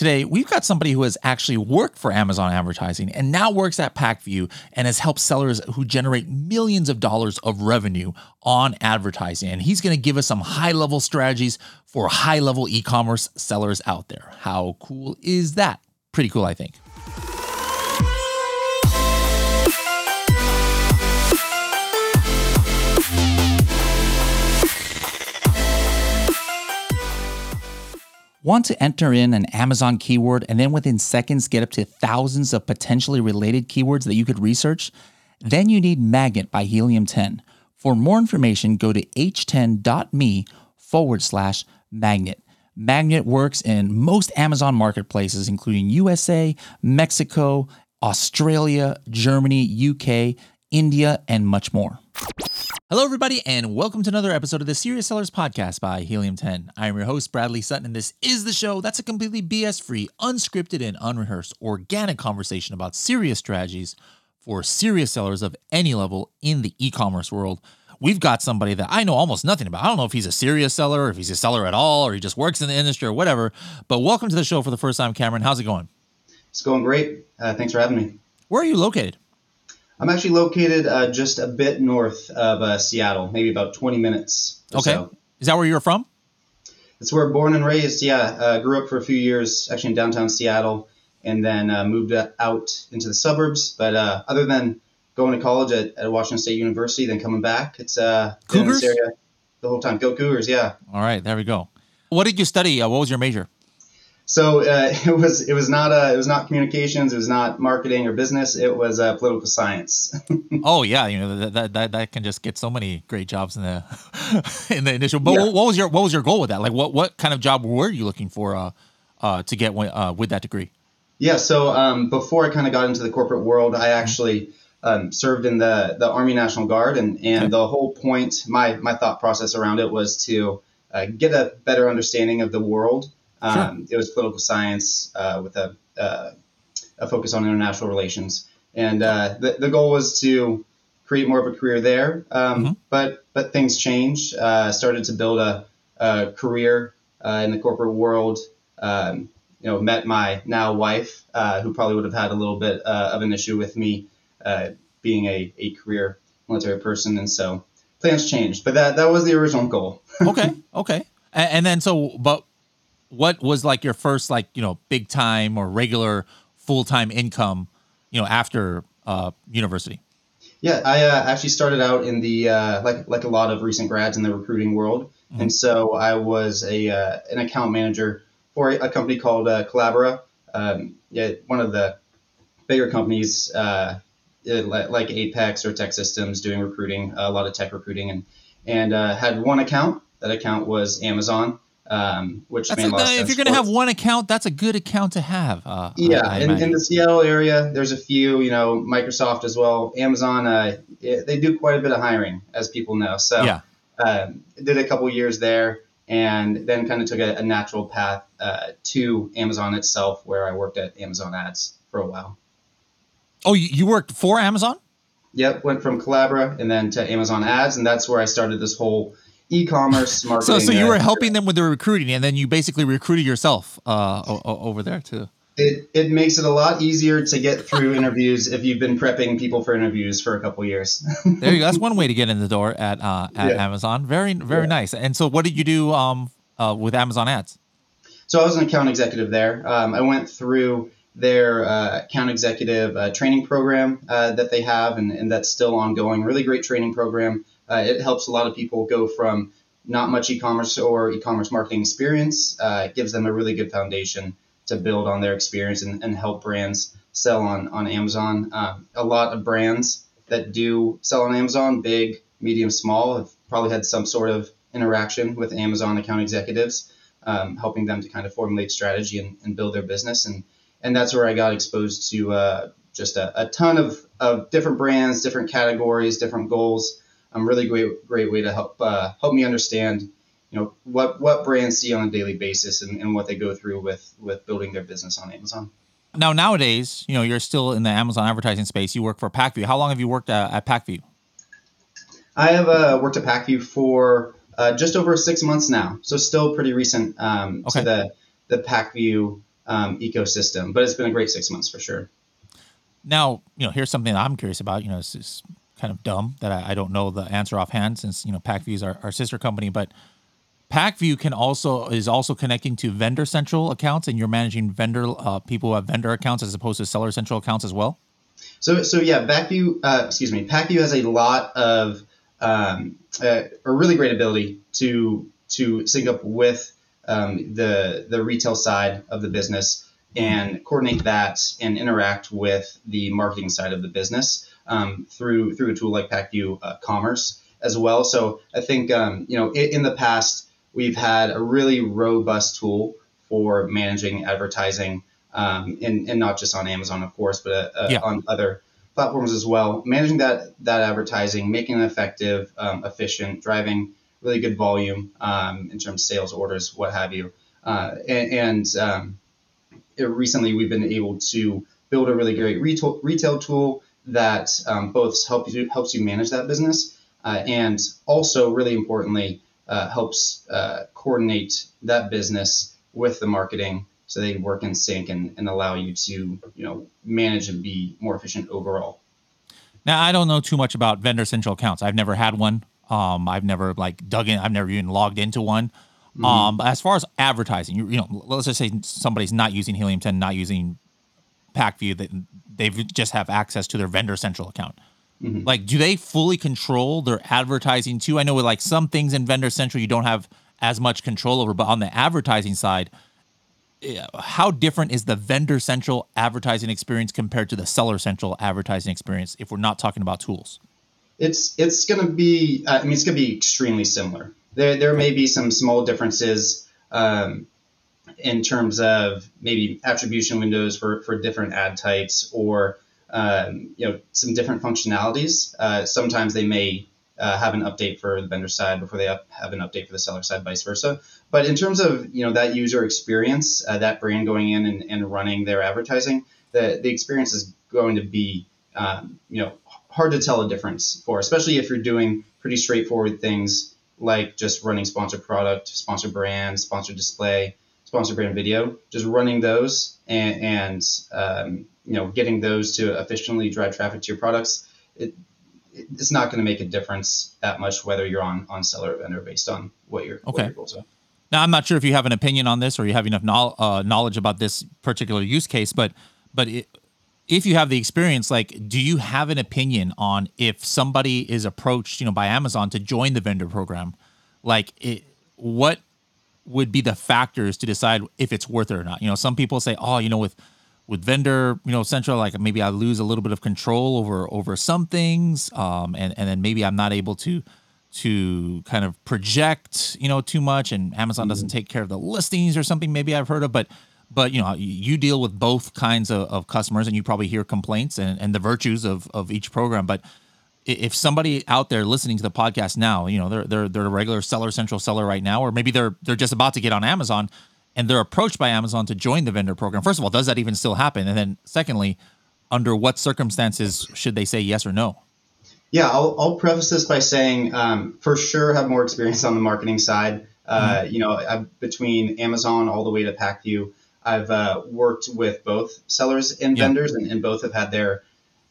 Today, we've got somebody who has actually worked for Amazon advertising and now works at Pacvue and has helped sellers who generate millions of dollars of revenue on advertising. And he's going to give us some high level strategies for high level e commerce sellers out there. How cool is that? Pretty cool, I think. Want to enter in an Amazon keyword and then within seconds get up to thousands of potentially related keywords that you could research? Then you need Magnet by Helium 10. For more information, go to h10.me forward slash magnet. Magnet works in most Amazon marketplaces, including USA, Mexico, Australia, Germany, UK, India, and much more. Hello, everybody, and welcome to another episode of the Serious Sellers Podcast by Helium 10. I am your host, Bradley Sutton, and this is the show that's a completely BS free, unscripted, and unrehearsed organic conversation about serious strategies for serious sellers of any level in the e commerce world. We've got somebody that I know almost nothing about. I don't know if he's a serious seller, or if he's a seller at all, or he just works in the industry or whatever. But welcome to the show for the first time, Cameron. How's it going? It's going great. Uh, thanks for having me. Where are you located? I'm actually located uh, just a bit north of uh, Seattle, maybe about 20 minutes. okay. So. Is that where you're from? That's where born and raised. Yeah, uh, grew up for a few years actually in downtown Seattle, and then uh, moved out into the suburbs. But uh, other than going to college at, at, Washington State University, then coming back, it's uh, Cougars? in this area the whole time. Go Cougars! Yeah. All right, there we go. What did you study? Uh, what was your major? So uh, it was it was not uh, it was not communications, it was not marketing or business, it was uh, political science. oh yeah, you know that, that that can just get so many great jobs in the in the initial. But yeah. what was your what was your goal with that? Like what what kind of job were you looking for uh, uh, to get uh, with that degree? Yeah, so um, before I kind of got into the corporate world, I actually um, served in the the Army National Guard, and and okay. the whole point, my my thought process around it was to uh, get a better understanding of the world um, sure. It was political science uh, with a, uh, a focus on international relations, and uh, the the goal was to create more of a career there. Um, mm-hmm. But but things changed. Uh, started to build a, a career uh, in the corporate world. Um, you know, met my now wife, uh, who probably would have had a little bit of an issue with me being a, a career military person, and so plans changed. But that that was the original goal. okay, okay. And, and then so, but what was like your first like you know big time or regular full time income, you know, after uh, university? Yeah, I uh, actually started out in the uh, like like a lot of recent grads in the recruiting world, mm-hmm. and so I was a uh, an account manager for a, company called uh, Collabera. Um, yeah, one of the bigger companies uh, like Apex or TEKsystems doing recruiting, a lot of tech recruiting, and and uh, had one account. That account was Amazon um, which that's made a, If you're going to have one account, that's a good account to have. Uh, yeah, I, I in, in, the Seattle area, there's a few. You know, Microsoft as well. Amazon, uh, it, they do quite a bit of hiring, as people know. So yeah, um, did a couple years there, and then kind of took a, a natural path uh, to Amazon itself, where I worked at Amazon Ads for a while. Oh, you worked for Amazon? Yep, went from Collabera and then to Amazon Ads, and that's where I started this whole e-commerce marketing. So, so you were helping them with the recruiting, and then you basically recruited yourself uh, o- over there too. It, it makes it a lot easier to get through interviews if you've been prepping people for interviews for a couple years. there you go. That's one way to get in the door at uh, at yeah. Amazon. Very very yeah. nice. And so, what did you do um, uh, with Amazon Ads? So I was an account executive there. Um, I went through their uh, account executive uh, training program uh, that they have, and, and that's still ongoing. Really great training program. Uh, it helps a lot of people go from not much e-commerce or e-commerce marketing experience. Uh, it gives them a really good foundation to build on their experience and, and help brands sell on on Amazon. Uh, a lot of brands that do sell on Amazon, big, medium, small, have probably had some sort of interaction with Amazon account executives, um, helping them to kind of formulate strategy and, and, build their business. And and that's where I got exposed to uh, just a, a ton of, of different brands, different categories, different goals um, really great great way to help uh, help me understand you know what what brands see on a daily basis and, and what they go through with with building their business on Amazon. Now nowadays, you know, you're still in the Amazon advertising space. You work for Pacvue. How long have you worked at, at Pacvue? I have uh, worked at Pacvue for uh, just over six months now, so still pretty recent um, okay. to the the Pacvue um, ecosystem. But it's been a great six months for sure. Now, you know, here's something I'm curious about. You know, kind of dumb that I, I don't know the answer offhand since you know Pacvue is our, our sister company, but Pacvue can also is also connecting to Vendor Central accounts, and you're managing vendor uh, people who have vendor accounts as opposed to Seller Central accounts as well. So, so yeah, Backview, uh, excuse me, Pacvue has a lot of um, uh, a really great ability to to sync up with um, the the retail side of the business and coordinate that and interact with the marketing side of the business um, through through a tool like Pacvue uh, Commerce as well. So I think um, you know in, in, the past we've had a really robust tool for managing advertising um, and, and not just on Amazon of course, but uh, yeah. on other platforms as well. Managing that that advertising, making it effective, um, efficient, driving really good volume um, in terms of sales orders, what have you. Uh, and, and um, recently we've been able to build a really great retail, retail tool that um, both helps you, helps you manage that business uh, and also really importantly uh, helps uh, coordinate that business with the marketing so they work in sync and, and allow you to you know manage and be more efficient overall. Now i don't know too much about vendor central accounts. I've never had one. Um, i've never like dug in i've never even logged into one. Mm-hmm. um, as far as advertising you, you know let's just say somebody's not using helium 10 not using pacvue that they just have access to their vendor central account mm-hmm. like do they fully control their advertising too i know with like some things in vendor central you don't have as much control over but on the advertising side how different is the vendor central advertising experience compared to the seller central advertising experience if we're not talking about tools? It's it's going to be uh, I mean it's going to be extremely similar. There there may be some small differences um, in terms of maybe attribution windows for for different ad types or um, you know some different functionalities. Uh, sometimes they may uh, have an update for the vendor side before they have, have an update for the seller side, vice versa. But in terms of you know that user experience, uh, that brand going in and, and running their advertising, the the experience is going to be um, you know hard to tell a difference for, especially if you're doing pretty straightforward things like just running sponsored product, sponsored brand, sponsored display, sponsored brand video. Just running those and, and um, you know getting those to efficiently drive traffic to your products. It, it's not going to make a difference that much whether you're on on seller or vendor based on what your, okay. What your goals are. Now, I'm not sure if you have an opinion on this or you have enough no, uh, knowledge about this particular use case, but but it, if you have the experience, like, do you have an opinion on if somebody is approached, you know, by Amazon to join the vendor program? Like, it, what would be the factors to decide if it's worth it or not? You know, some people say, oh, you know, with with vendor, you know, central, like maybe I lose a little bit of control over over some things, um, and and then maybe I'm not able to to kind of project, you know, too much, and Amazon doesn't mm-hmm. take care of the listings or something. Maybe I've heard of, but but you know, you deal with both kinds of, of customers, and you probably hear complaints and, and the virtues of of each program. But if somebody out there listening to the podcast now, you know, they're they're they're a regular seller central seller right now, or maybe they're they're just about to get on Amazon and they're approached by Amazon to join the vendor program, first of all, does that even still happen? And then secondly, under what circumstances should they say yes or no? Yeah, I'll, I'll preface this by saying um, for sure have more experience on the marketing side. Uh, mm-hmm. You know, I've, between Amazon all the way to Pacvue, I've uh, worked with both sellers and vendors, and, and, both have had their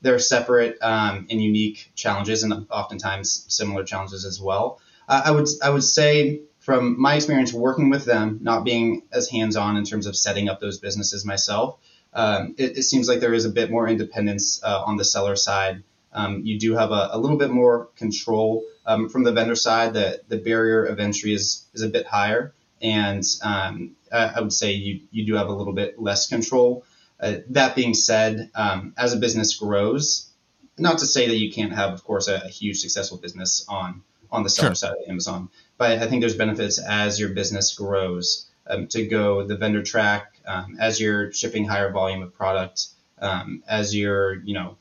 their separate um, and unique challenges, and oftentimes similar challenges as well. Uh, I would I would say from my experience working with them, not being as hands on in terms of setting up those businesses myself, um, it, it, seems like there is a bit more independence uh, on the seller side. Um, you do have a, a, little bit more control um, from the vendor side. The, the barrier of entry is, is a bit higher. And um, I, I, would say you, you do have a little bit less control. Uh, that being said, um, as a business grows, not to say that you can't have, of course, a, a huge successful business on on the seller sure. side of Amazon. But I think there's benefits as your business grows um, to go the vendor track um, as you're shipping higher volume of product, um, as you're you know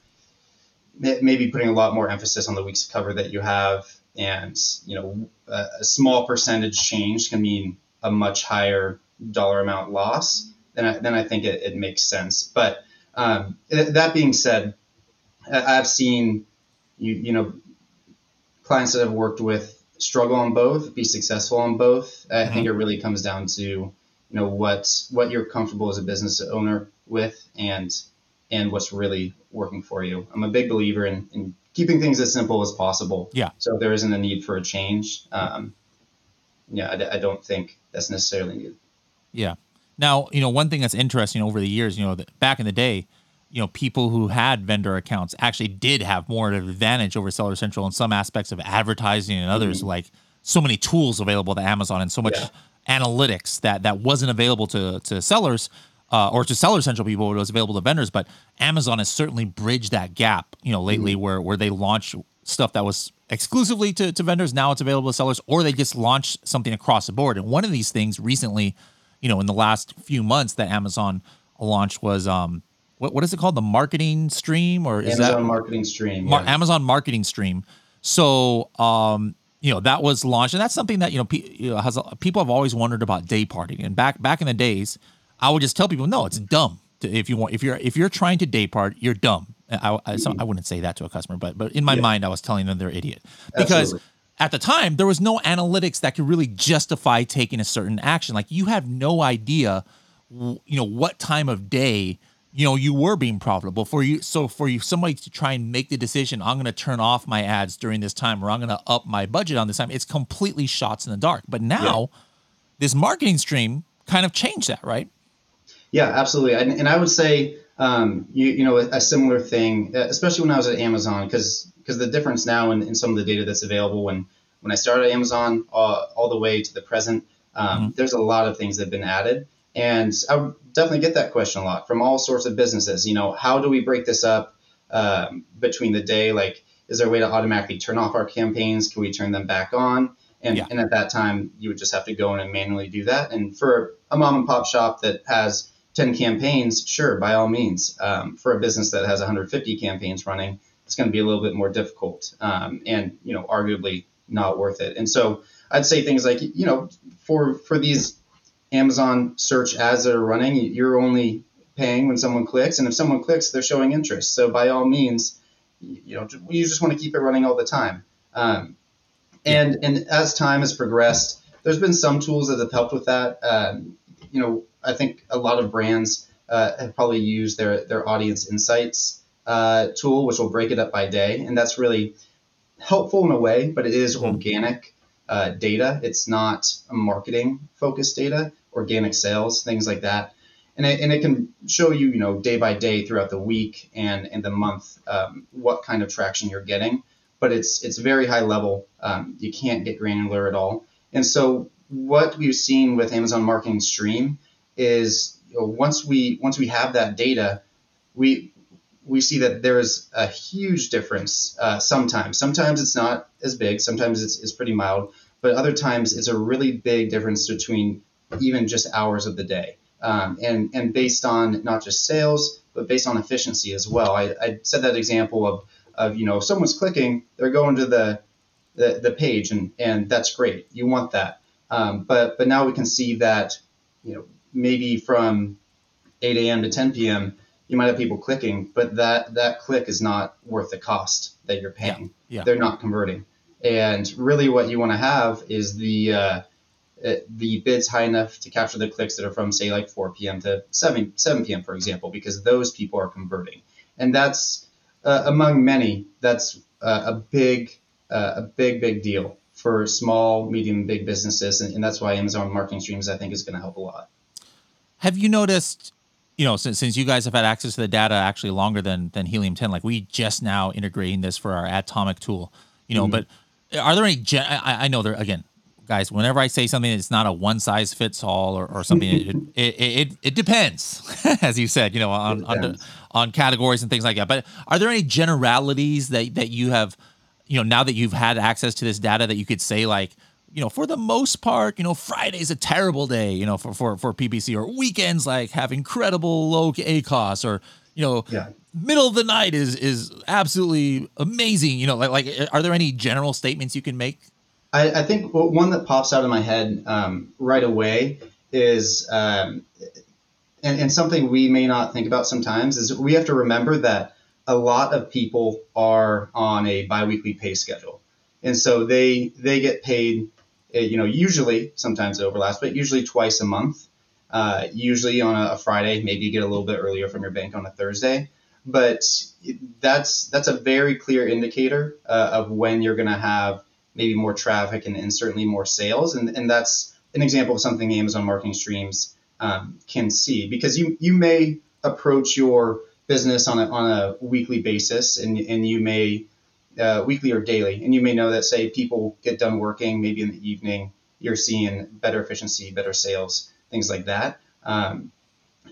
maybe putting a lot more emphasis on the weeks of cover that you have, and you know a, a small percentage change can mean a much higher dollar amount loss. Then I, then I think it, it makes sense. But um, that being said, I've seen you you know clients that I've worked with struggle on both, be successful on both. I mm-hmm. think it really comes down to you know what what you're comfortable as a business owner with and and what's really working for you. I'm a big believer in, in keeping things as simple as possible. Yeah. So if there isn't a need for a change. Um, yeah, I, I don't think that's necessarily needed. Yeah. Now, you know, one thing that's interesting over the years, you know, that back in the day, you know, people who had vendor accounts actually did have more of an advantage over Seller Central in some aspects of advertising and others, mm-hmm. like so many tools available to Amazon and so much yeah. analytics that that wasn't available to to sellers uh, or to Seller Central people. It was available to vendors, but Amazon has certainly bridged that gap. You know, lately mm-hmm. where where they launched stuff that was exclusively to, to vendors, now it's available to sellers, or they just launched something across the board. And one of these things recently, you know, in the last few months that Amazon launched was um what what is it called? The marketing stream or is Amazon that marketing stream? Mar- yeah. Amazon marketing stream. So um you know that was launched and that's something that you know, pe- you know has people have always wondered about day parting and back back in the days I would just tell people no it's dumb to, if you want if you're if you're trying to day part you're dumb I, I, I wouldn't say that to a customer but but in my yeah. mind I was telling them they're idiot because Absolutely. At the time there was no analytics that could really justify taking a certain action. Like you have no idea you know what time of day you know you were being profitable. For you so for you somebody to try and make the decision i'm going to turn off my ads during this time or i'm going to up my budget on this time it's completely shots in the dark. But now yeah. this marketing stream kind of changed that right yeah absolutely and, and i would say um, you, you know a, a, similar thing especially when i was at amazon because because the difference now in, in some of the data that's available when when i started at amazon uh, all the way to the present um, mm-hmm. there's a lot of things that have been added and I definitely get that question a lot from all sorts of businesses. You know, how do we break this up um, between the day? Like, is there a way to automatically turn off our campaigns? Can we turn them back on? And, yeah. and at that time, you would just have to go in and manually do that. And for a mom and pop shop that has 10 campaigns, sure, by all means. Um, for a business that has 150 campaigns running, it's going to be a little bit more difficult um, and, you know, arguably not worth it. And so I'd say things like, you know, for, for these Amazon search ads that are running, you're only paying when someone clicks, and if someone clicks, they're showing interest. So by all means, you know, you just want to keep it running all the time. Um, and and as time has progressed, there's been some tools that have helped with that. Um, you know, I think a lot of brands uh, have probably used their their audience insights uh, tool, which will break it up by day, and that's really helpful in a way, but it is mm-hmm. organic uh, data. It's not marketing focused data, organic sales, things like that. And it, and it can show you, you know, day by day throughout the week and, and the month um, what kind of traction you're getting. But it's it's very high level. Um, you can't get granular at all. And so what we've seen with Amazon Marketing Stream is you know, once we once we have that data, we we see that there is a huge difference uh, sometimes. Sometimes it's not as big, sometimes it's, it's pretty mild, but other times it's a really big difference between even just hours of the day. Um, and, and based on not just sales, but based on efficiency as well. I, I said that example of, of, you know, if someone's clicking, they're going to the, the, the page, and, and that's great. You want that. Um, but, but now we can see that, you know, maybe from 8 a.m. to 10 p.m., you might have people clicking, but that that click is not worth the cost that you're paying. Yeah, yeah. They're not converting. And really, what you want to have is the uh, uh, the bids high enough to capture the clicks that are from say like 4 p.m. to 7 7 p.m. for example, because those people are converting, and that's uh, among many. That's uh, a big uh, a big big deal for small, medium, big businesses, and, and that's why Amazon Marketing Streams I think is going to help a lot. Have you noticed you know, since, since you guys have had access to the data actually longer than than Helium 10, like we just now integrating this for our Atomic tool, you know, mm-hmm. but are there any, gen- I, I know there, again, guys, whenever I say something, it's not a one size fits all or, or something. it, it, it, it, depends, as you said, you know, on, on, on categories and things like that. But are there any generalities that, that you have, you know, now that you've had access to this data that you could say like, you know, for the most part, you know, Friday's a terrible day, you know, for, for, for PPC or weekends like have incredible low ACOS or, you know, yeah. middle of the night is, is absolutely amazing. You know, like, like, are there any general statements you can make? I, I think one that pops out of my head um, right away is, um, and, and something we may not think about sometimes is we have to remember that a lot of people are on a biweekly pay schedule. And so they, they get paid you know, usually sometimes it overlaps, but usually twice a month. uh, usually on a, a, Friday. Maybe you get a little bit earlier from your bank on a Thursday, but that's that's a very clear indicator uh, of when you're going to have maybe more traffic and, and certainly more sales, and and that's an example of something Amazon Marketing Streams um, can see because you you may approach your business on a, on a weekly basis and, and you may uh, weekly or daily and you may know that say people get done working maybe in the evening you're seeing better efficiency better sales things like that um,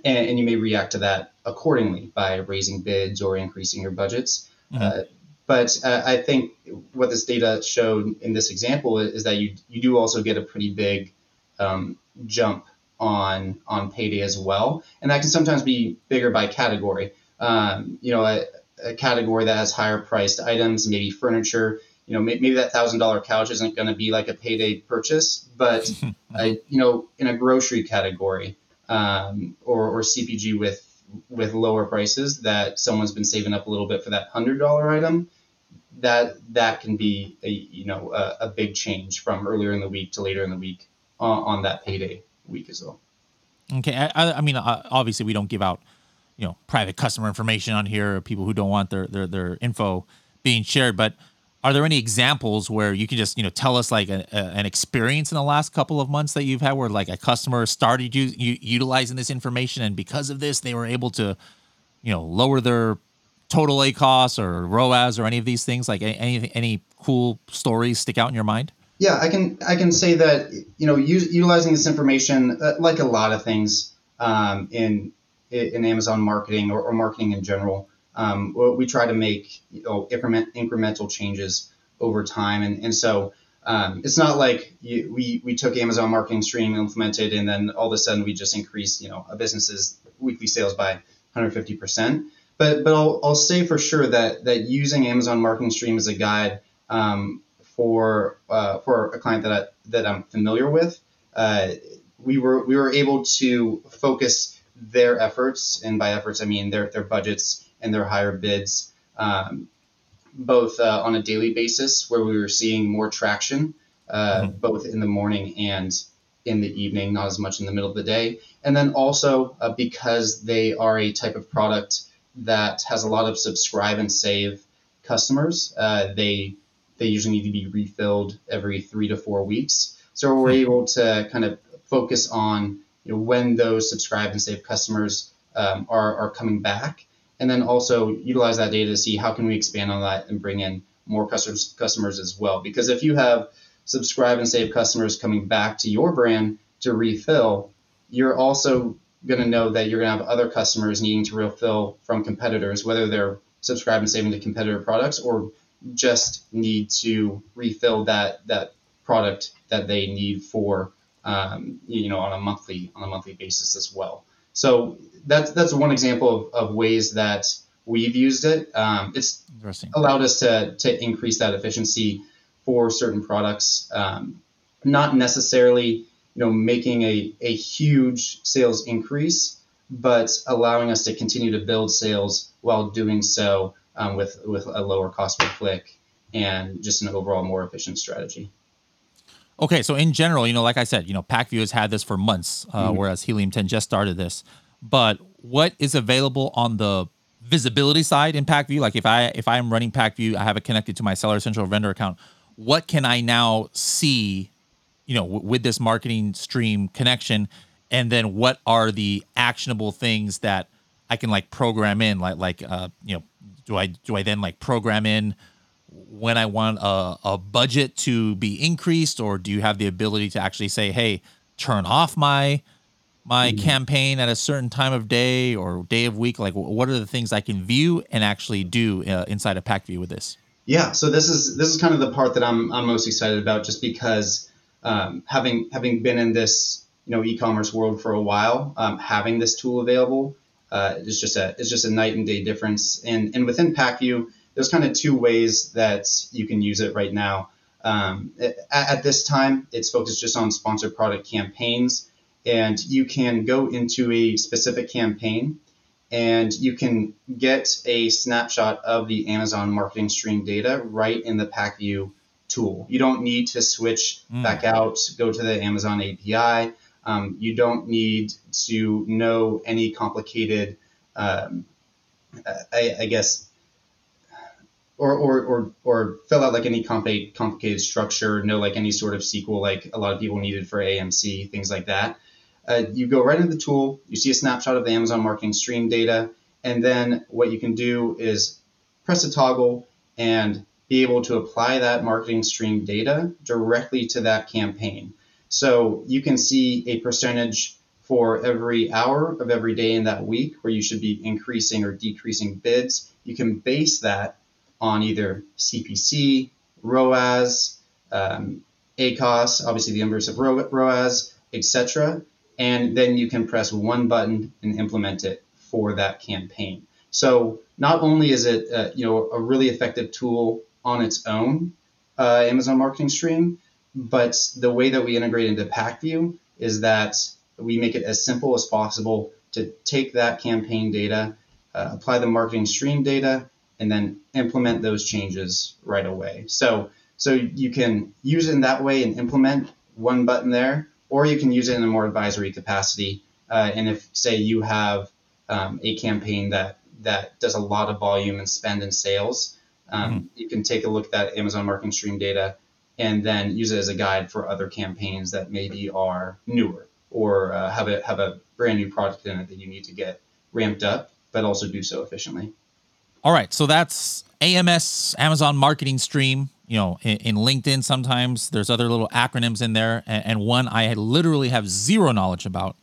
and, and, you may react to that accordingly by raising bids or increasing your budgets mm-hmm. uh, but uh, I think what this data showed in this example is that you you do also get a pretty big um, jump on on payday as well, and that can sometimes be bigger by category. Um, you know, a, a, category that has higher priced items, maybe furniture. You know, maybe that thousand dollar couch isn't going to be like a payday purchase, but uh, you know, in a grocery category um, or, or CPG with with lower prices that someone's been saving up a little bit for that hundred dollar item, that that can be a you know a, a, big change from earlier in the week to later in the week on, on that payday week as well. Okay, I, I mean, uh, obviously we don't give out, you know, private customer information on here, people who don't want their their their info being shared. But are there any examples where you can just you know tell us like a, a, an experience in the last couple of months that you've had where like a customer started you, you utilizing this information and because of this they were able to, you know, lower their total ACOS or ROAS or any of these things? Like any any cool stories stick out in your mind? Yeah, I can I can say that you know use, utilizing this information uh, like a lot of things um, in in Amazon marketing or, or marketing in general. Um, we try to make you know, increment, incremental changes over time, and and so um, it's not like you, we we took Amazon Marketing Stream implemented and then all of a sudden we just increased you know a business's weekly sales by 150 percent. But but I'll, I'll say for sure that that using Amazon Marketing Stream as a guide um, for uh, for a client that I, that I'm familiar with, uh, we were we were able to focus their efforts, and by efforts I mean their their budgets and their higher bids, um, both uh, on a daily basis, where we were seeing more traction, uh, mm-hmm. both in the morning and in the evening, not as much in the middle of the day, and then also uh, because they are a type of product that has a lot of subscribe and save customers. Uh, they they usually need to be refilled every three to four weeks. So we're hmm. able to kind of focus on you know, when those subscribe and save customers um, are, are coming back, and then also utilize that data to see how can we expand on that and bring in more customers customers as well. Because if you have subscribe and save customers coming back to your brand to refill, you're also going to know that you're going to have other customers needing to refill from competitors, whether they're subscribe and saving to competitor products or just need to refill that that product that they need for um, you know on a monthly on a monthly basis as well. So that's that's one example of, of ways that we've used it. Um, it's allowed us to to increase that efficiency for certain products. Um, not necessarily you know, making a, a huge sales increase, but allowing us to continue to build sales while doing so um, with, with a lower cost per click and just an overall more efficient strategy. Okay, so in general, you know, like I said, you know, Pacvue has had this for months, uh, mm-hmm. whereas Helium 10 just started this. But what is available on the visibility side in Pacvue? Like if I if I'm running Pacvue, I have it connected to my Seller Central vendor account. What can I now see you know, w- with this marketing stream connection, and then what are the actionable things that I can like program in, like like uh, you know, do I do I then like program in when I want a, a budget to be increased, or do you have the ability to actually say, hey, turn off my my mm campaign at a certain time of day or day of week? Like, what are the things I can view and actually do uh, inside of Pacvue with this? Yeah, so this is this is kind of the part that I'm I'm most excited about, just because um, having having been in this you know e-commerce world for a while, um, having this tool available uh, is just a is just a night and day difference. And and within Pacvue, there's kind of two ways that you can use it right now. Um, at, at, this time, it's focused just on sponsored product campaigns, and you can go into a specific campaign and you can get a snapshot of the Amazon marketing stream data right in the Pacvue tool. You don't need to switch mm. back out, go to the Amazon API. Um, you don't need to know any complicated, um, I, I, guess, or, or, or, or fill out like any complicated, structure, know like any sort of SQL like a lot of people needed for AMC, things like that. Uh, you go right into the tool, you see a snapshot of the Amazon Marketing Stream data, and then what you can do is press a toggle and be able to apply that marketing stream data directly to that campaign. So you can see a percentage for every hour of every day in that week where you should be increasing or decreasing bids. You can base that on either CPC, ROAS, um, ACOS, obviously the inverse of ROAS, etc. And then you can press one button and implement it for that campaign. So not only is it uh, you know a really effective tool on its own, uh, Amazon Marketing Stream, but the way that we integrate into Pacvue is that we make it as simple as possible to take that campaign data, uh, apply the marketing stream data, and then implement those changes right away. So so you can use it in that way and implement one button there, or you can use it in a more advisory capacity. Uh, and if say you have um, a campaign that that does a lot of volume and spend and sales, um, mm-hmm. you can take a look at that Amazon Marketing Stream data and then use it as a guide for other campaigns that maybe are newer or uh, have a have a brand new product in it that you need to get ramped up, but also do so efficiently. All right, so that's AMS Amazon Marketing Stream. You know, in, in LinkedIn, sometimes there's other little acronyms in there, and, and one I literally have zero knowledge about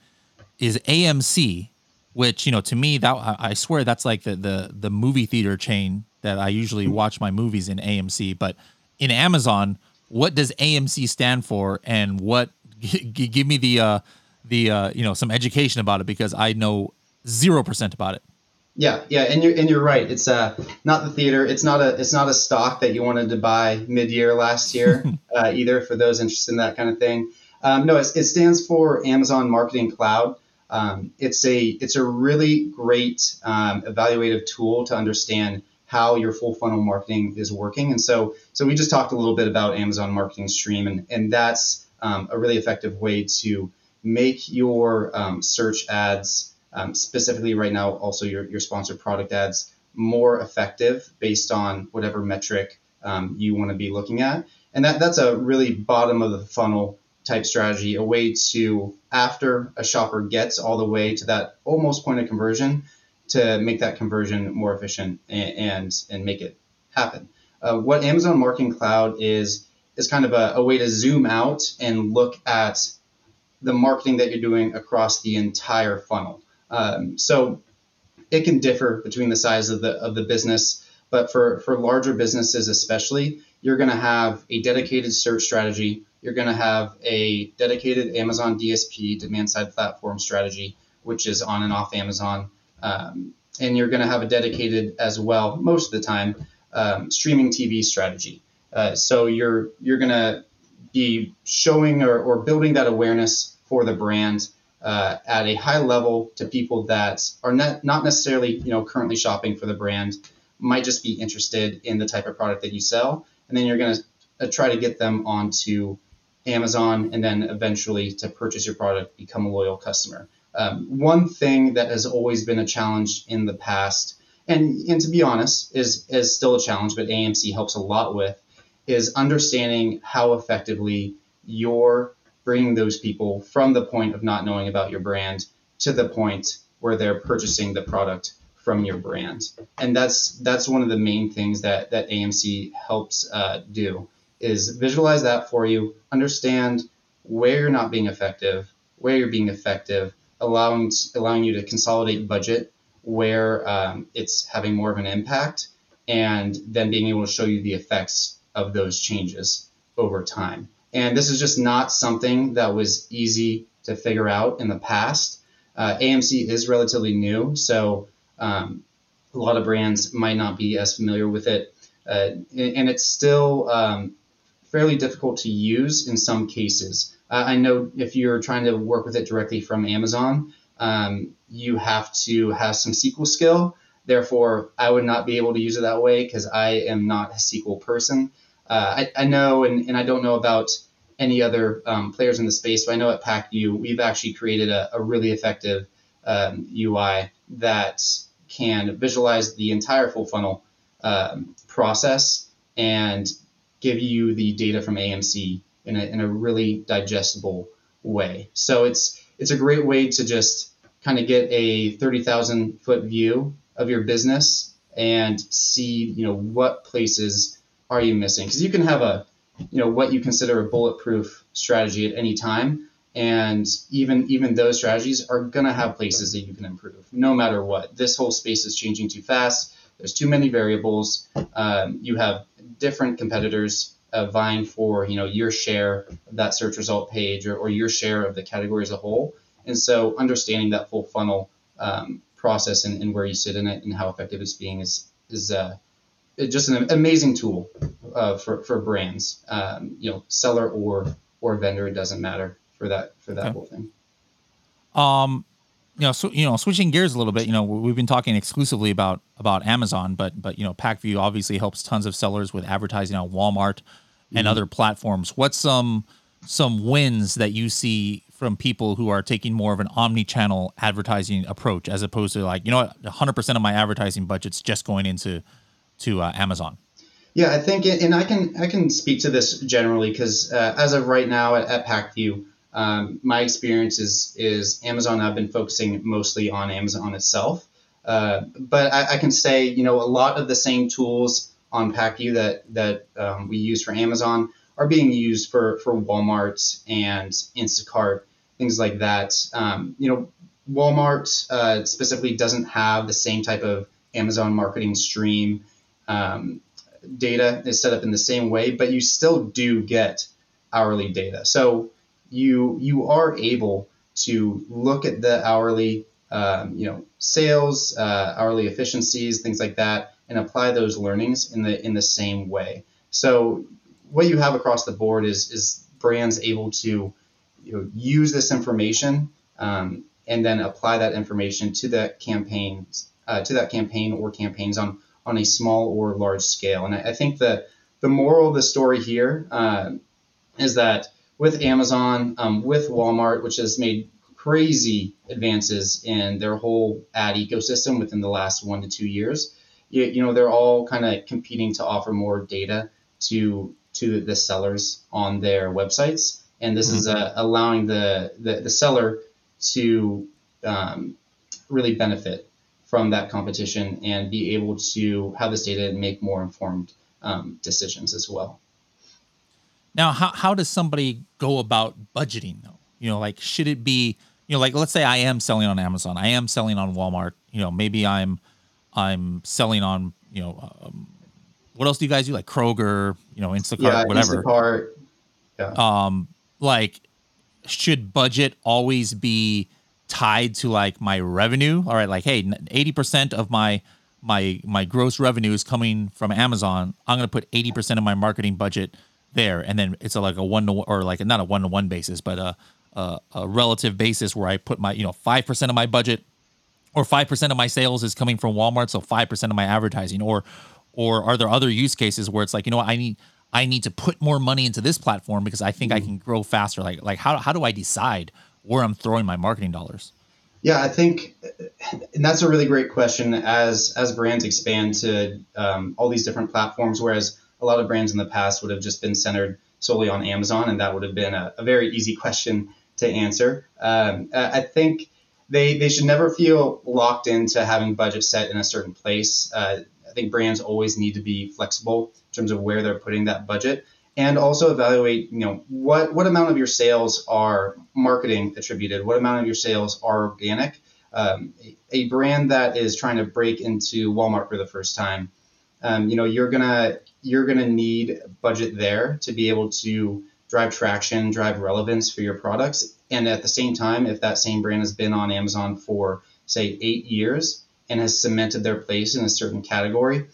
is AMC, which you know to me that I swear that's like the the the movie theater chain that I usually watch my movies in AMC, but in Amazon what does AMC stand for, and what? G- give me the uh, the uh, you know some education about it because I know zero percent about it. Yeah, yeah, and you're and you're right. It's uh not the theater. It's not a it's not a stock that you wanted to buy mid year last year uh, either. For those interested in that kind of thing, um, no, it stands for Amazon Marketing Cloud. Um, it's a it's a really great um, evaluative tool to understand how your full funnel marketing is working. And so, so we just talked a little bit about Amazon Marketing Stream, and, and that's um, a really effective way to make your um, search ads, um, specifically right now, also your, your sponsored product ads, more effective based on whatever metric um, you want to be looking at. And that, that's a really bottom of the funnel type strategy, a way to, after a shopper gets all the way to that almost point of conversion, to make that conversion more efficient and and, and make it happen. Uh, what Amazon Marketing Cloud is is kind of a, a, way to zoom out and look at the marketing that you're doing across the entire funnel. Um, so it can differ between the size of the of the business, but for for larger businesses especially, you're going to have a dedicated search strategy. You're going to have a dedicated Amazon DSP demand side platform strategy, which is on and off Amazon. Um, and you're going to have a dedicated as well, most of the time, um, streaming TV strategy. Uh, so you're you're going to be showing or, or building that awareness for the brand uh, at a high level to people that are not, not necessarily you know currently shopping for the brand, might just be interested in the type of product that you sell, and then you're going to uh, try to get them onto Amazon and then eventually to purchase your product, become a loyal customer. Um, one thing that has always been a challenge in the past, and, and to be honest, is, is still a challenge, but AMC helps a lot with, is understanding how effectively you're bringing those people from the point of not knowing about your brand to the point where they're purchasing the product from your brand. And that's that's one of the main things that that AMC helps uh, do is visualize that for you, understand where you're not being effective, where you're being effective, allowing allowing you to consolidate budget where um, it's having more of an impact, and then being able to show you the effects of those changes over time. And this is just not something that was easy to figure out in the past. Uh, AMC is relatively new, so um, a lot of brands might not be as familiar with it, uh, and it's still um, fairly difficult to use in some cases. Uh, I know if you're trying to work with it directly from Amazon, um, you have to have some SQL skill. Therefore, I would not be able to use it that way because I am not a SQL person. Uh, I, I, know, and, and I don't know about any other um, players in the space, but I know at Pacvue we've actually created a, a really effective um, UI that can visualize the entire full funnel um, process and give you the data from AMC in a, in a really digestible way. So it's it's a great way to just kind of get a 30,000 foot view of your business and see, you know, what places are you missing? Because you can have a, you know, what you consider a bulletproof strategy at any time, and even even those strategies are gonna have places that you can improve, no matter what. This whole space is changing too fast. There's too many variables. Um, you have different competitors uh, vying for, you know, your share of that search result page or, or your share of the category as a whole. And so, understanding that full funnel um, process and, and, where you sit in it and how effective it's being is is uh, just an amazing tool uh, for for brands. Um, you know, seller or or vendor, it doesn't matter for that for that okay. whole thing. Um, you know, so you know, switching gears a little bit. You know, we've been talking exclusively about about Amazon, but but you know, Pacvue obviously helps tons of sellers with advertising on Walmart and mm-hmm. other platforms. What's some some wins that you see from people who are taking more of an omni-channel advertising approach as opposed to like you know 100% of my advertising budget's just going into to uh, Amazon. Yeah, I think, it, and I can I can speak to this generally because uh, as of right now at, at Pacvue, um, my experience is is Amazon. I've been focusing mostly on Amazon itself, uh, but I, I, can say you know a lot of the same tools on Pacvue that that um, we use for Amazon are being used for for Walmart and Instacart, things like that. Um, you know, Walmart uh, specifically doesn't have the same type of Amazon marketing stream um, data is set up in the same way, but you still do get hourly data. So you you are able to look at the hourly um, you know sales, uh, hourly efficiencies, things like that, and apply those learnings in the in the same way. So what you have across the board is is brands able to you know, use this information um, and then apply that information to that campaign uh, to that campaign or campaigns on on a small or large scale. And I, I think that the moral of the story here uh, is that with Amazon, um, with Walmart, which has made crazy advances in their whole ad ecosystem within the last one to two years, you, you know, they're all kind of competing to offer more data to to the sellers on their websites, and this mm-hmm. is uh, allowing the, the, the seller to um, really benefit from that competition and be able to have this data and make more informed um, decisions as well. Now, how, how does somebody go about budgeting though? You know, like should it be, you know, like let's say I am selling on Amazon, I am selling on Walmart. You know, maybe I'm I'm selling on, you know, um, what else do you guys do? Like Kroger, you know, Instacart, yeah, whatever. Instacart. Yeah. Um, like should budget always be tied to like my revenue. All right, like hey, 80% of my my my gross revenue is coming from Amazon. I'm going to put 80% of my marketing budget there and then it's a, like a one to or like not a one to one basis, but a, a a relative basis where I put my, you know, 5% of my budget or 5% of my sales is coming from Walmart, so 5% of my advertising or or are there other use cases where it's like, you know, I need I need to put more money into this platform because I think mm-hmm. I can grow faster. Like like how how do I decide where I'm throwing my marketing dollars? Yeah, I think, and that's a really great question. As as brands expand to um, all these different platforms, whereas a lot of brands in the past would have just been centered solely on Amazon, and that would have been a, a very easy question to answer. Um, I think they they should never feel locked into having budget set in a certain place. Uh, I think brands always need to be flexible in terms of where they're putting that budget and also evaluate you know what what amount of your sales are marketing attributed what amount of your sales are organic. Um, a, brand that is trying to break into walmart for the first time um, you know you're gonna you're gonna need budget there to be able to drive traction drive relevance for your products. And at the same time if that same brand has been on amazon for say eight years and has cemented their place in a certain category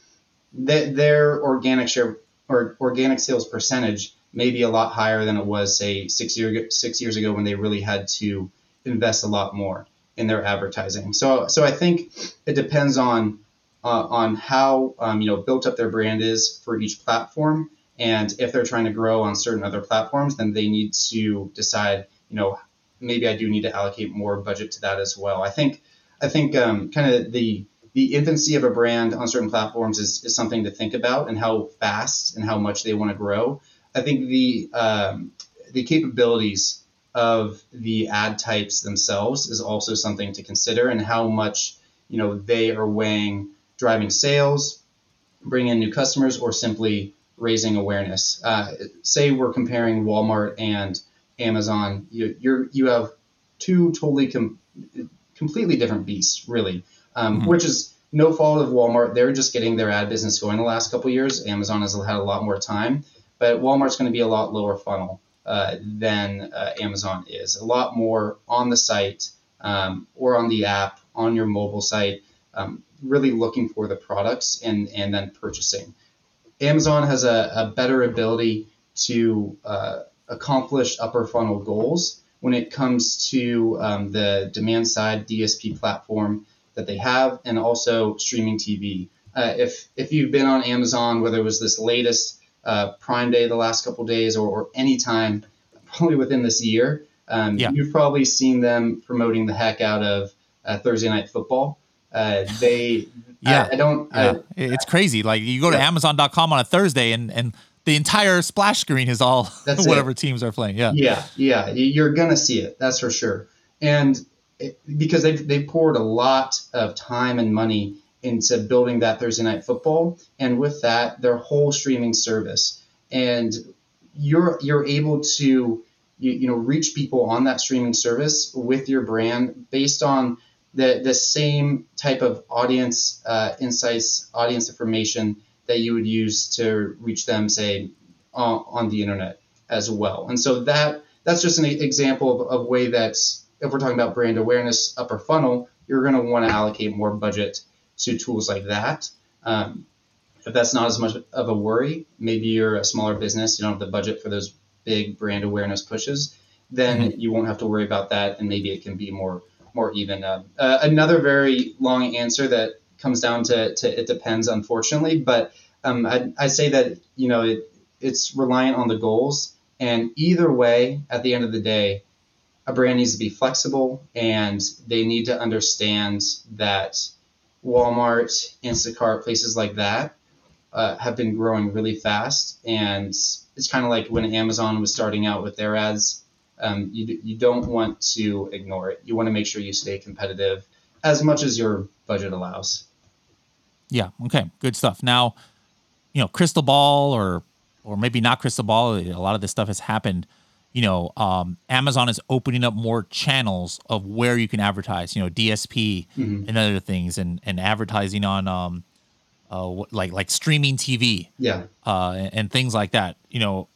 that their organic share or organic sales percentage may be a lot higher than it was say six year six years ago when they really had to invest a lot more in their advertising. So so I think it depends on uh, on how um, you know built up their brand is for each platform And if they're trying to grow on certain other platforms, then they need to decide, you know, maybe I do need to allocate more budget to that as well. I think, I think um, kind of the the infancy of a brand on certain platforms is, is something to think about and how fast and how much they want to grow. I think the um, the capabilities of the ad types themselves is also something to consider and how much you know they are weighing driving sales, bringing in new customers, or simply raising awareness. Uh, say we're comparing Walmart and Amazon, you you're, you have two totally com- completely different beasts, really, um, mm-hmm. which is no fault of Walmart. They're just getting their ad business going the last couple years. Amazon has had a lot more time, but Walmart's going to be a lot lower funnel uh, than uh, Amazon is. A lot more on the site um, or on the app, on your mobile site, um, really looking for the products and, and then purchasing. Amazon has a, a better ability to uh, accomplish upper funnel goals when it comes to um, the demand side DSP platform that they have and also streaming TV. Uh, if if you've been on Amazon, whether it was this latest uh, Prime Day the last couple days or, or any time, probably within this year, um, yeah. you've probably seen them promoting the heck out of uh, Thursday Night Football. Uh, they, yeah, I, I don't. Yeah. I, it's crazy. Like you go to yeah. Amazon.com on a Thursday and and the entire splash screen is all whatever it. teams are playing. Yeah, yeah, yeah. You're gonna see it. That's for sure. And because they've they poured a lot of time and money into building that Thursday night football, and with that, their whole streaming service, and you're you're able to you, you know reach people on that streaming service with your brand based on the the same type of audience uh, insights, audience information that you would use to reach them, say, on, on the internet as well. And so that that's just an example of a way that if we're talking about brand awareness upper funnel, you're going to want to allocate more budget to tools like that. Um, if that's not as much of a worry, maybe you're a smaller business, you don't have the budget for those big brand awareness pushes, then mm-hmm. you won't have to worry about that, and maybe it can be more more even. Uh, uh, another very long answer that comes down to, to it depends, unfortunately, but um, I I say that you know it, it's reliant on the goals, and either way, at the end of the day, a brand needs to be flexible and they need to understand that Walmart, Instacart, places like that uh, have been growing really fast. And it's kind of like when Amazon was starting out with their ads. Um, you, you don't want to ignore it. You want to make sure you stay competitive as much as your budget allows. Yeah. Okay. Good stuff. Now, you know, crystal ball or or maybe not crystal ball. A lot of this stuff has happened you know, um, Amazon is opening up more channels of where you can advertise, you know, DSP mm-hmm. and other things, and and advertising on um, uh, like like streaming TV, yeah, uh, and, and things like that. You know,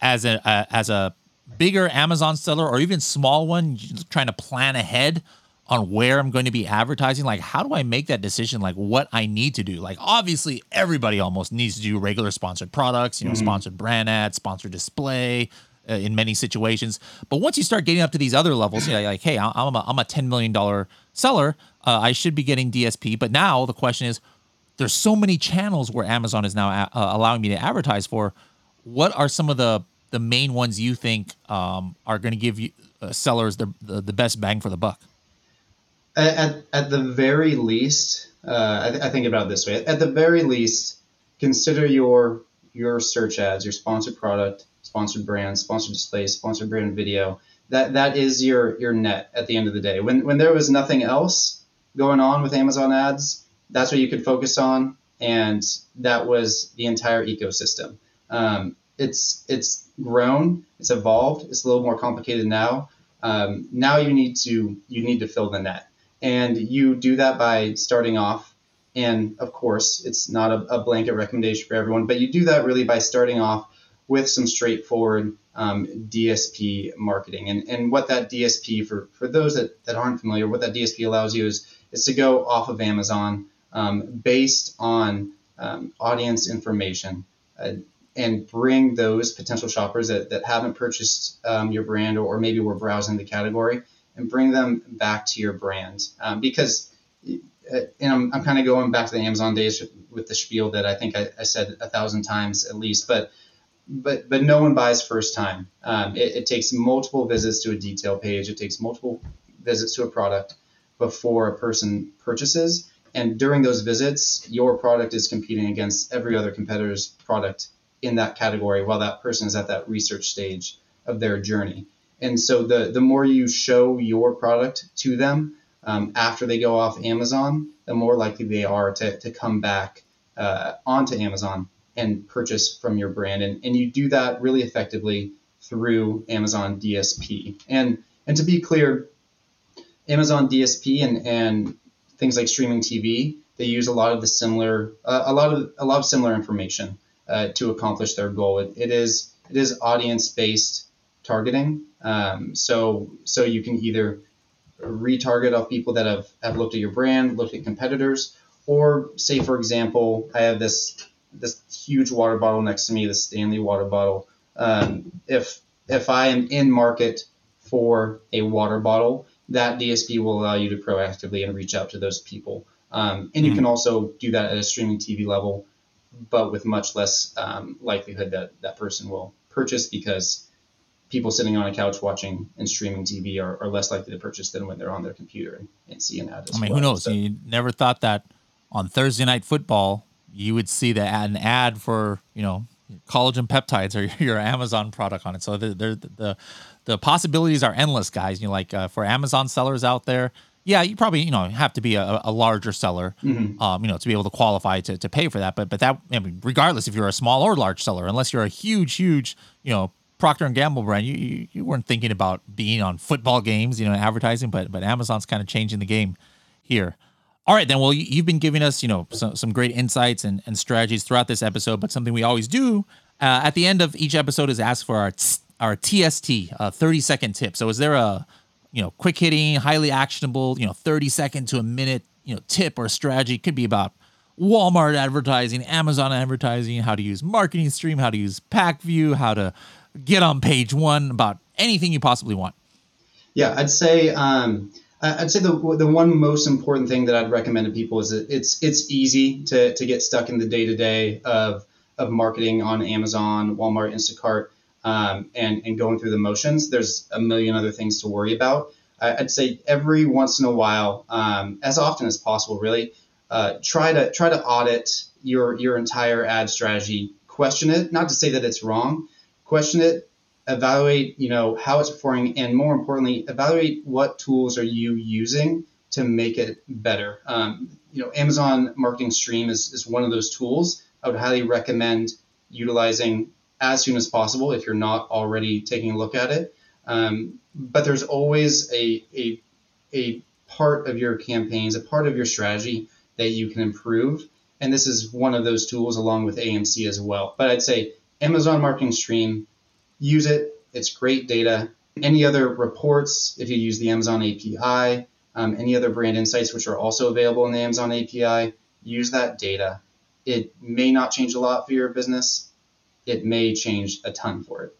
as a, a as a bigger Amazon seller or even small one, trying to plan ahead on where I'm going to be advertising. Like, how do I make that decision? Like, what I need to do? Like, obviously, everybody almost needs to do regular sponsored products, you know, mm-hmm. sponsored brand ads, sponsored display, uh, in many situations. But once you start getting up to these other levels, you know, like, hey, I'm a, I'm a $10 million seller. Uh, I should be getting DSP. But now the question is, there's so many channels where Amazon is now a- uh, allowing me to advertise for. What are some of the the main ones you think um, are going to give you uh, sellers the, the, the best bang for the buck? At, at the very least, uh, I, th- I think about it this way. At the very least, consider your your search ads, your sponsored product, sponsored brand, sponsored display, sponsored brand video. That that is your your net at the end of the day. When when there was nothing else going on with Amazon ads, that's what you could focus on, and that was the entire ecosystem. Um, it's it's grown, it's evolved, it's a little more complicated now. Um, now you need to you need to fill the net, and you do that by starting off. And of course, it's not a, a blanket recommendation for everyone, but you do that really by starting off with some straightforward um, DSP marketing. And, and what that DSP, for, for those that, that aren't familiar, what that DSP allows you is, is to go off of Amazon um, based on um, audience information uh, and bring those potential shoppers that, that haven't purchased um, your brand or, or, maybe were browsing the category and bring them back to your brand. Um, because, and I'm, I'm kind of going back to the Amazon days with the spiel that I think I, I said a thousand times at least, but but but no one buys first time. Um, it, it, takes multiple visits to a detail page. It takes multiple visits to a product before a person purchases. And during those visits, your product is competing against every other competitor's product in that category while that person is at that research stage of their journey. And so the the more you show your product to them um, after they go off Amazon, the more likely they are to, to come back uh, onto Amazon and purchase from your brand. And, and you do that really effectively through Amazon DSP. And and to be clear, Amazon DSP and, and things like streaming TV, they use a lot of the similar uh, a lot of a lot of similar information uh, to accomplish their goal. It, it is it is audience based targeting. Um, so so you can either retarget off people that have, have looked at your brand, looked at competitors, or say for example, I have this this huge water bottle next to me, the Stanley water bottle. Um, if if I am in market for a water bottle, that DSP will allow you to proactively and reach out to those people. Um, and you mm-hmm. can also do that at a streaming TV level, but with much less um, likelihood that that person will purchase because people sitting on a couch watching and streaming TV are, are less likely to purchase than when they're on their computer and, and see an ad. I mean, well. who knows? So, you never thought that on Thursday night football you would see the ad, an ad for you know collagen peptides or your Amazon product on it. So the the the, the possibilities are endless, guys. You know, like uh, for Amazon sellers out there, yeah, you probably you know have to be a, a larger seller, mm-hmm. um, you know, to be able to qualify to, to pay for that. But but that I mean, regardless if you're a small or large seller, unless you're a huge huge you know Procter and Gamble brand, you, you you weren't thinking about being on football games, you know, advertising. But but Amazon's kind of changing the game here. All right, then. Well, you've been giving us, you know, some, some great insights and, and strategies throughout this episode. But something we always do uh, at the end of each episode is ask for our our TST, a thirty second tip. So, is there a you know quick hitting, highly actionable, you know, thirty second to a minute, you know, tip or strategy? Could be about Walmart advertising, Amazon advertising, how to use Marketing Stream, how to use Pacvue, how to get on page one, about anything you possibly want. Yeah, I'd say. Um, I'd say the the one most important thing that I'd recommend to people is that it's it's easy to, to get stuck in the day to day of of marketing on Amazon, Walmart, Instacart, um, and and going through the motions. There's a million other things to worry about. I'd say every once in a while, um, as often as possible, really, uh, try to try to audit your your entire ad strategy. Question it, not to say that it's wrong. Question it evaluate, you know, how it's performing, and more importantly, evaluate what tools are you using to make it better. Um, you know, Amazon Marketing Stream is, is one of those tools. I would highly recommend utilizing as soon as possible if you're not already taking a look at it. Um, but there's always a, a, a part of your campaigns, a part of your strategy that you can improve. And this is one of those tools along with AMC as well. But I'd say Amazon Marketing Stream use it. It's great data. Any other reports, if you use the Amazon API, um, any other brand insights, which are also available in the Amazon API, use that data. It may not change a lot for your business. It may change a ton for it.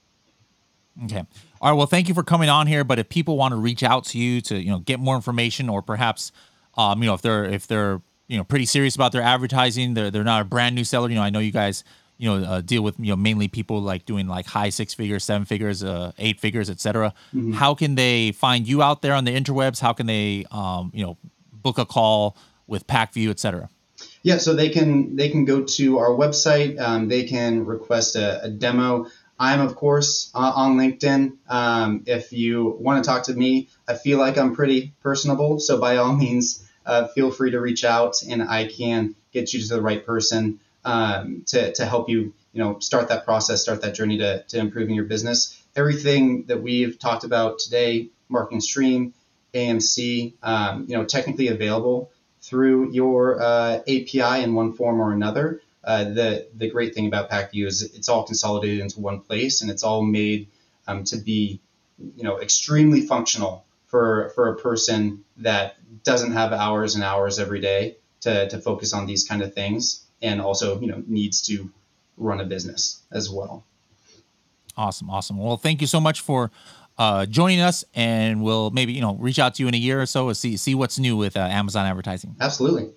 Okay. All right. Well, thank you for coming on here. But if people want to reach out to you to, you know, get more information, or perhaps, um, you know, if they're if they're you know pretty serious about their advertising, they're they're not a brand new seller. You know, I know you guys you know uh, deal with you know mainly people like doing like high six figures seven figures uh, eight figures etc mm-hmm. how can they find you out there on the interwebs? How can they um, you know book a call with pacvue etc yeah so they can they can go to our website. Um, they can request a, a demo. I'm of course uh, on linkedin. Um, if you want to talk to me i feel like i'm pretty personable so by all means uh, feel free to reach out and i can get you to the right person um, to, to help you, you know, start that process, start that journey to, to improving your business. Everything that we've talked about today, marketing stream, AMC, um, you know, technically available through your uh, API in one form or another. Uh, the the great thing about Pacvue is it's all consolidated into one place and it's all made um, to be, you know, extremely functional for for a person that doesn't have hours and hours every day to, to focus on these kind of things and also you know needs to run a business as well. Awesome, awesome. Well, thank you so much for uh, joining us, and we'll maybe you know reach out to you in a year or so to see see what's new with uh, Amazon advertising. Absolutely.